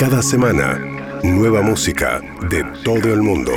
Cada semana, nueva música de todo el mundo.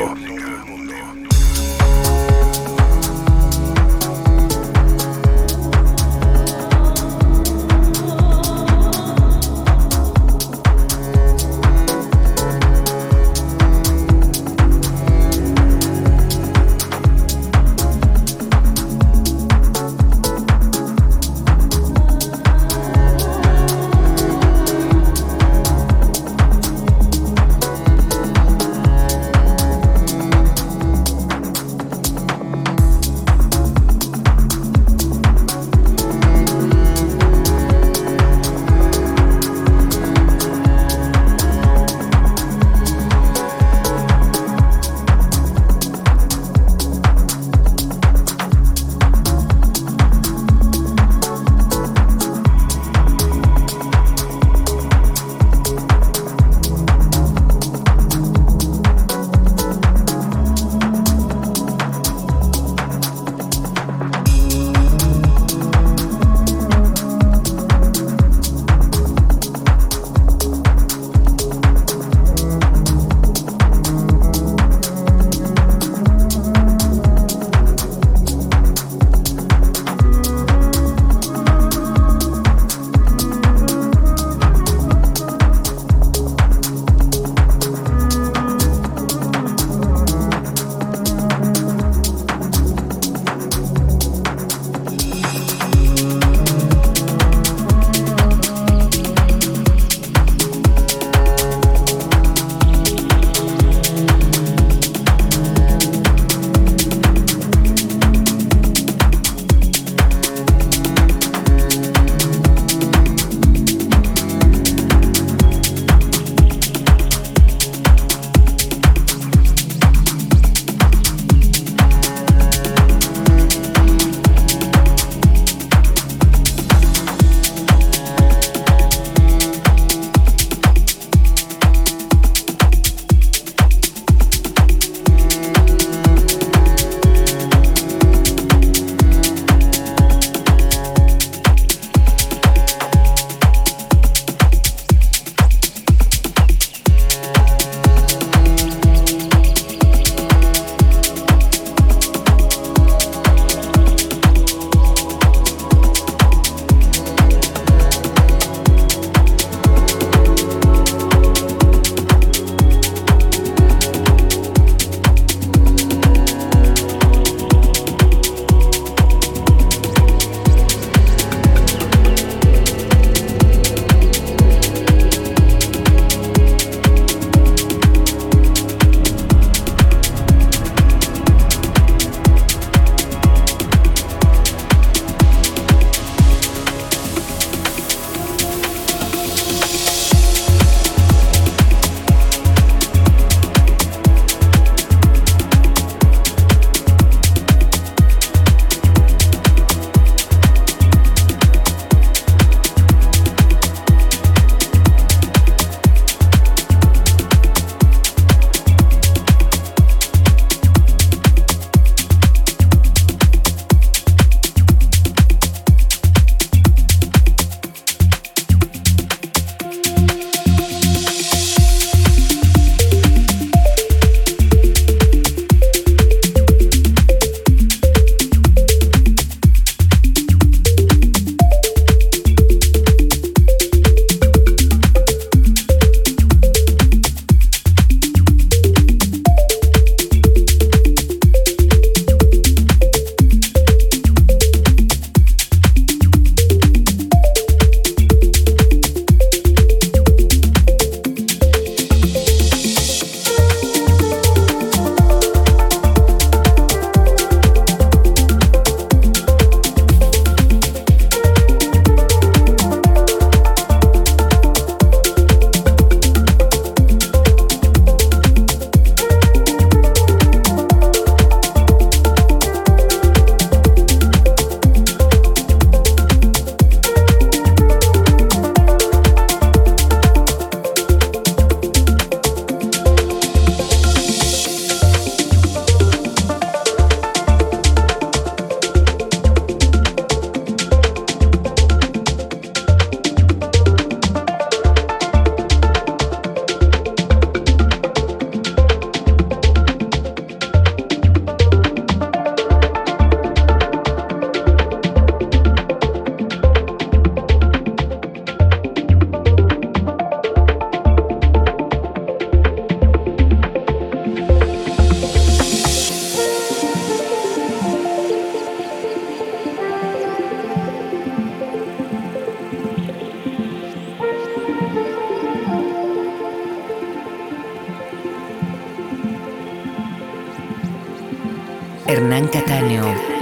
Hernán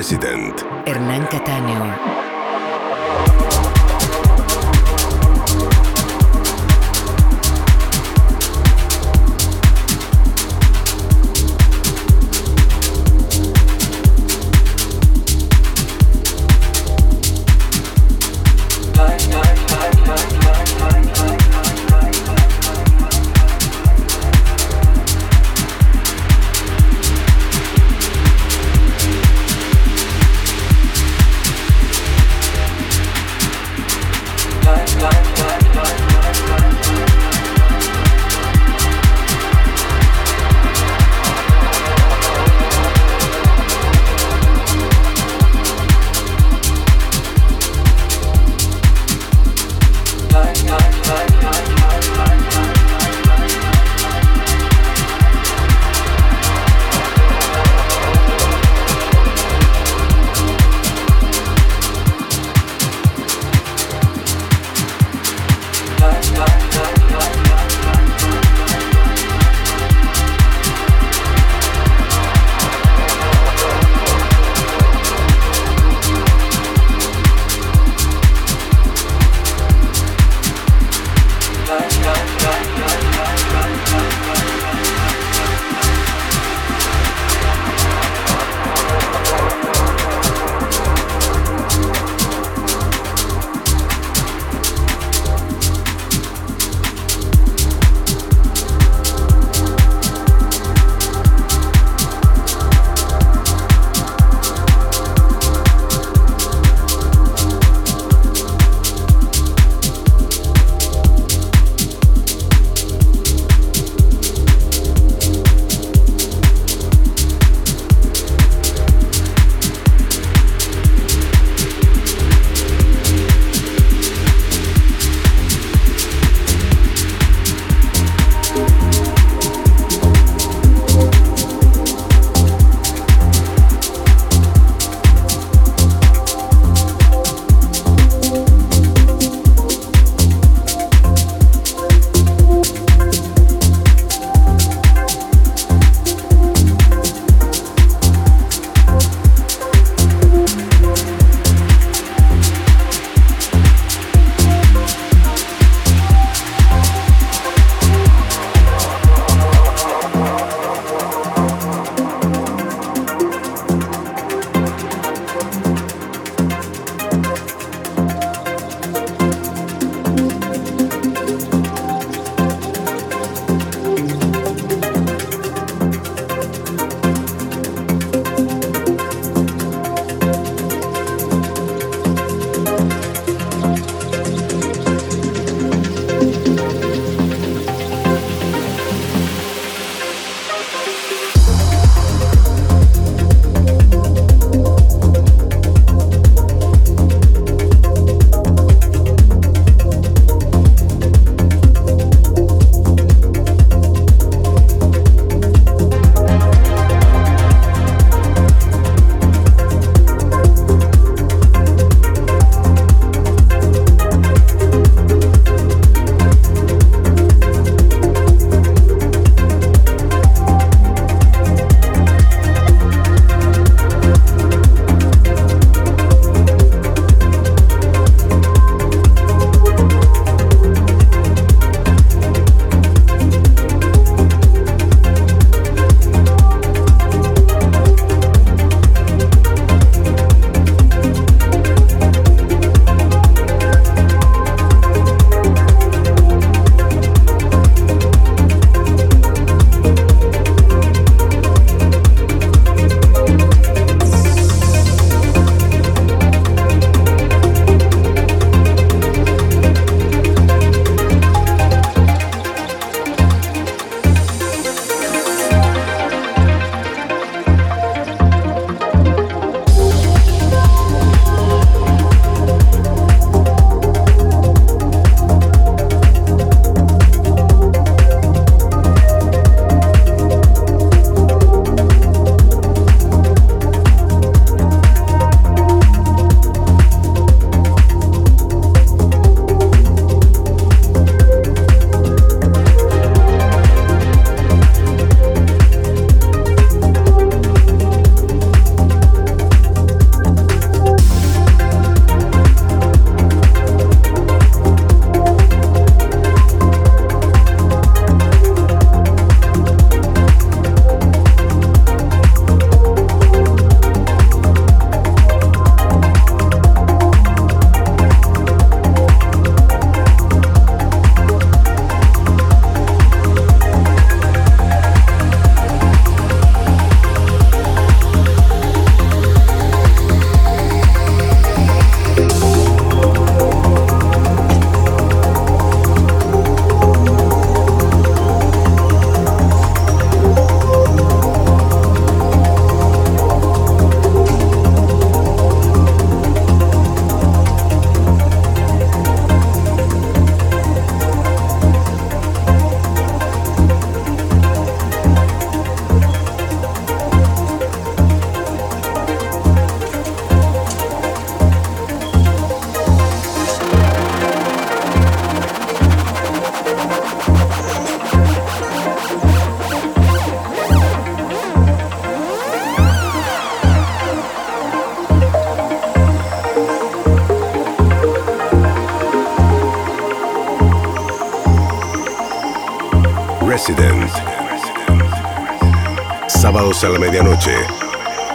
Resident. Hernán Cataño. A la medianoche.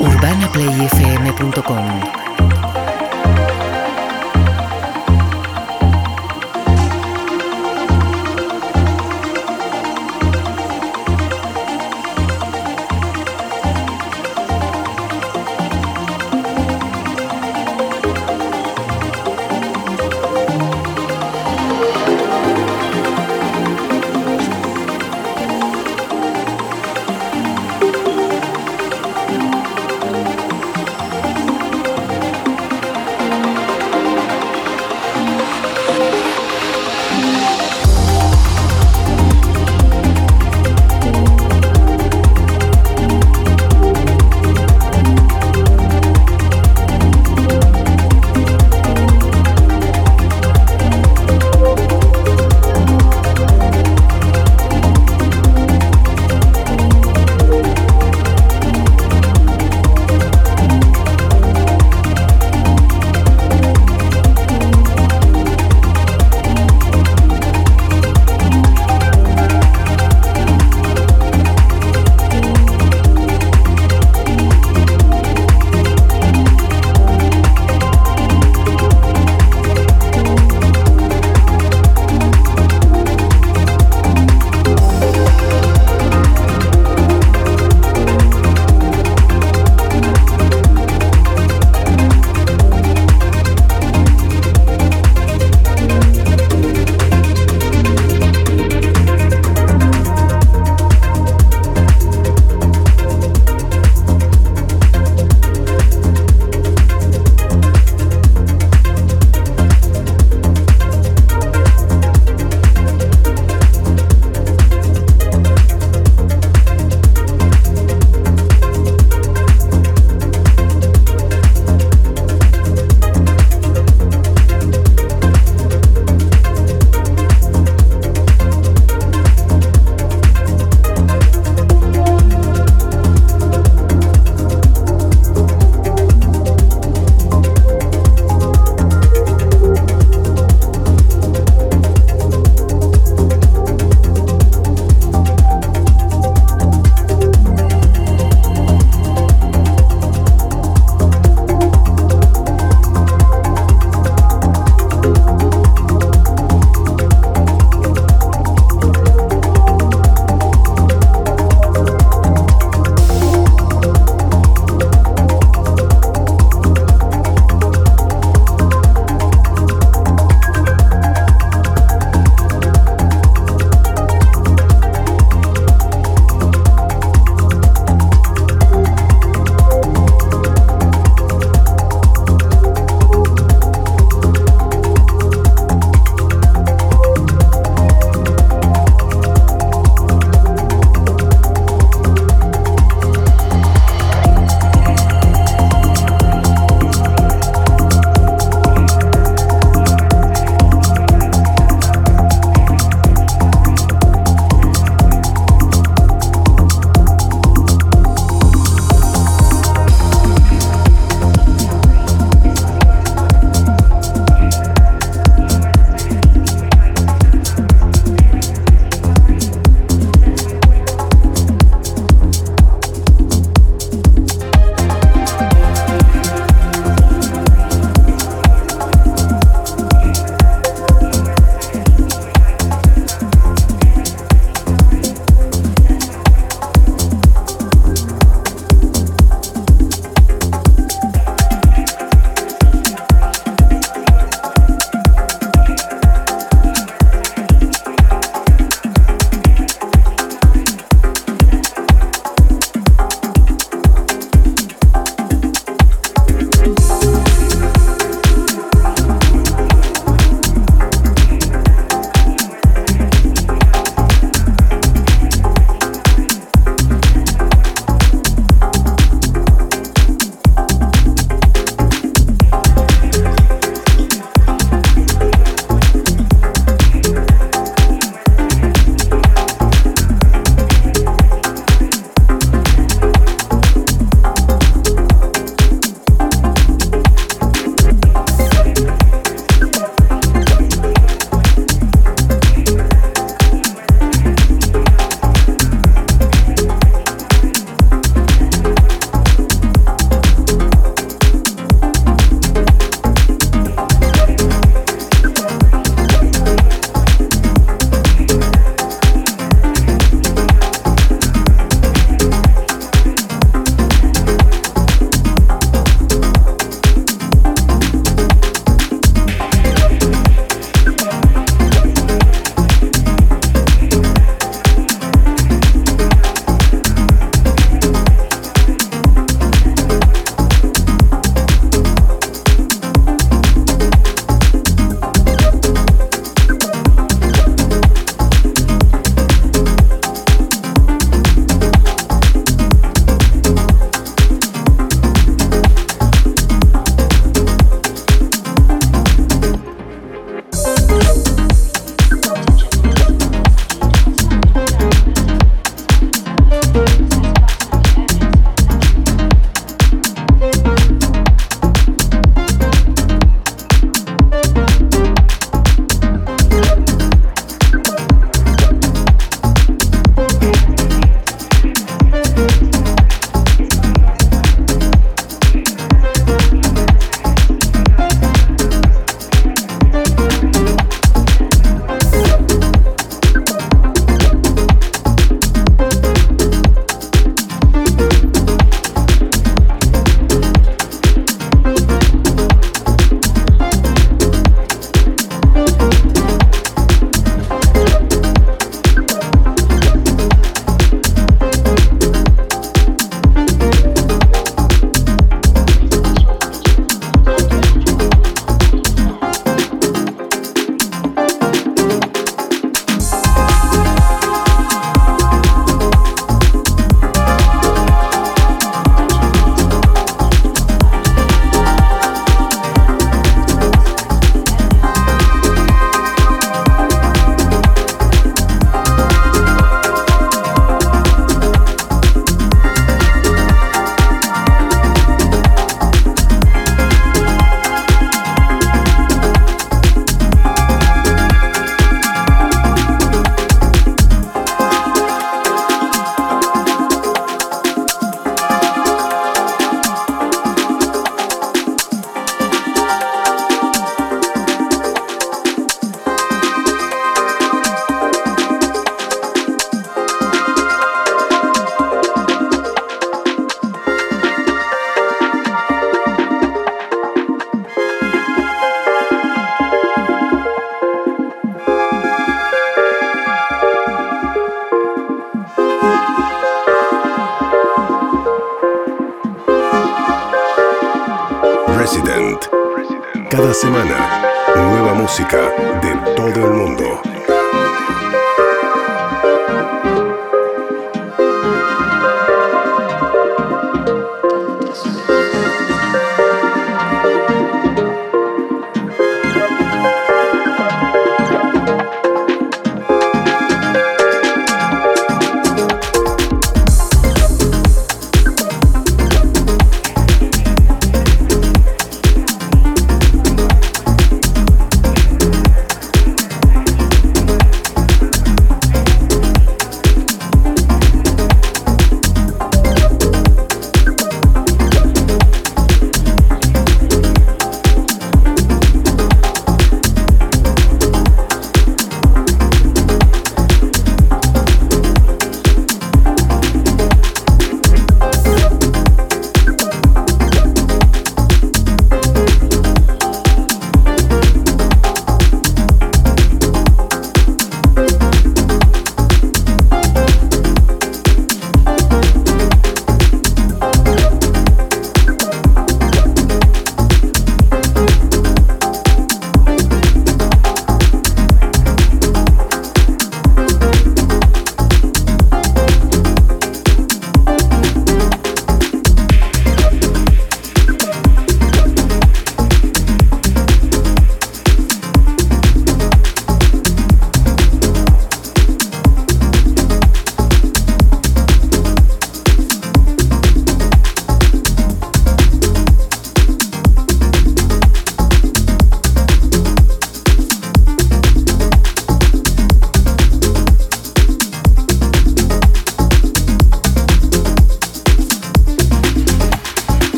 UrbanaPlayFM.com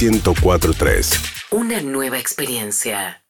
1043. Una nueva experiencia.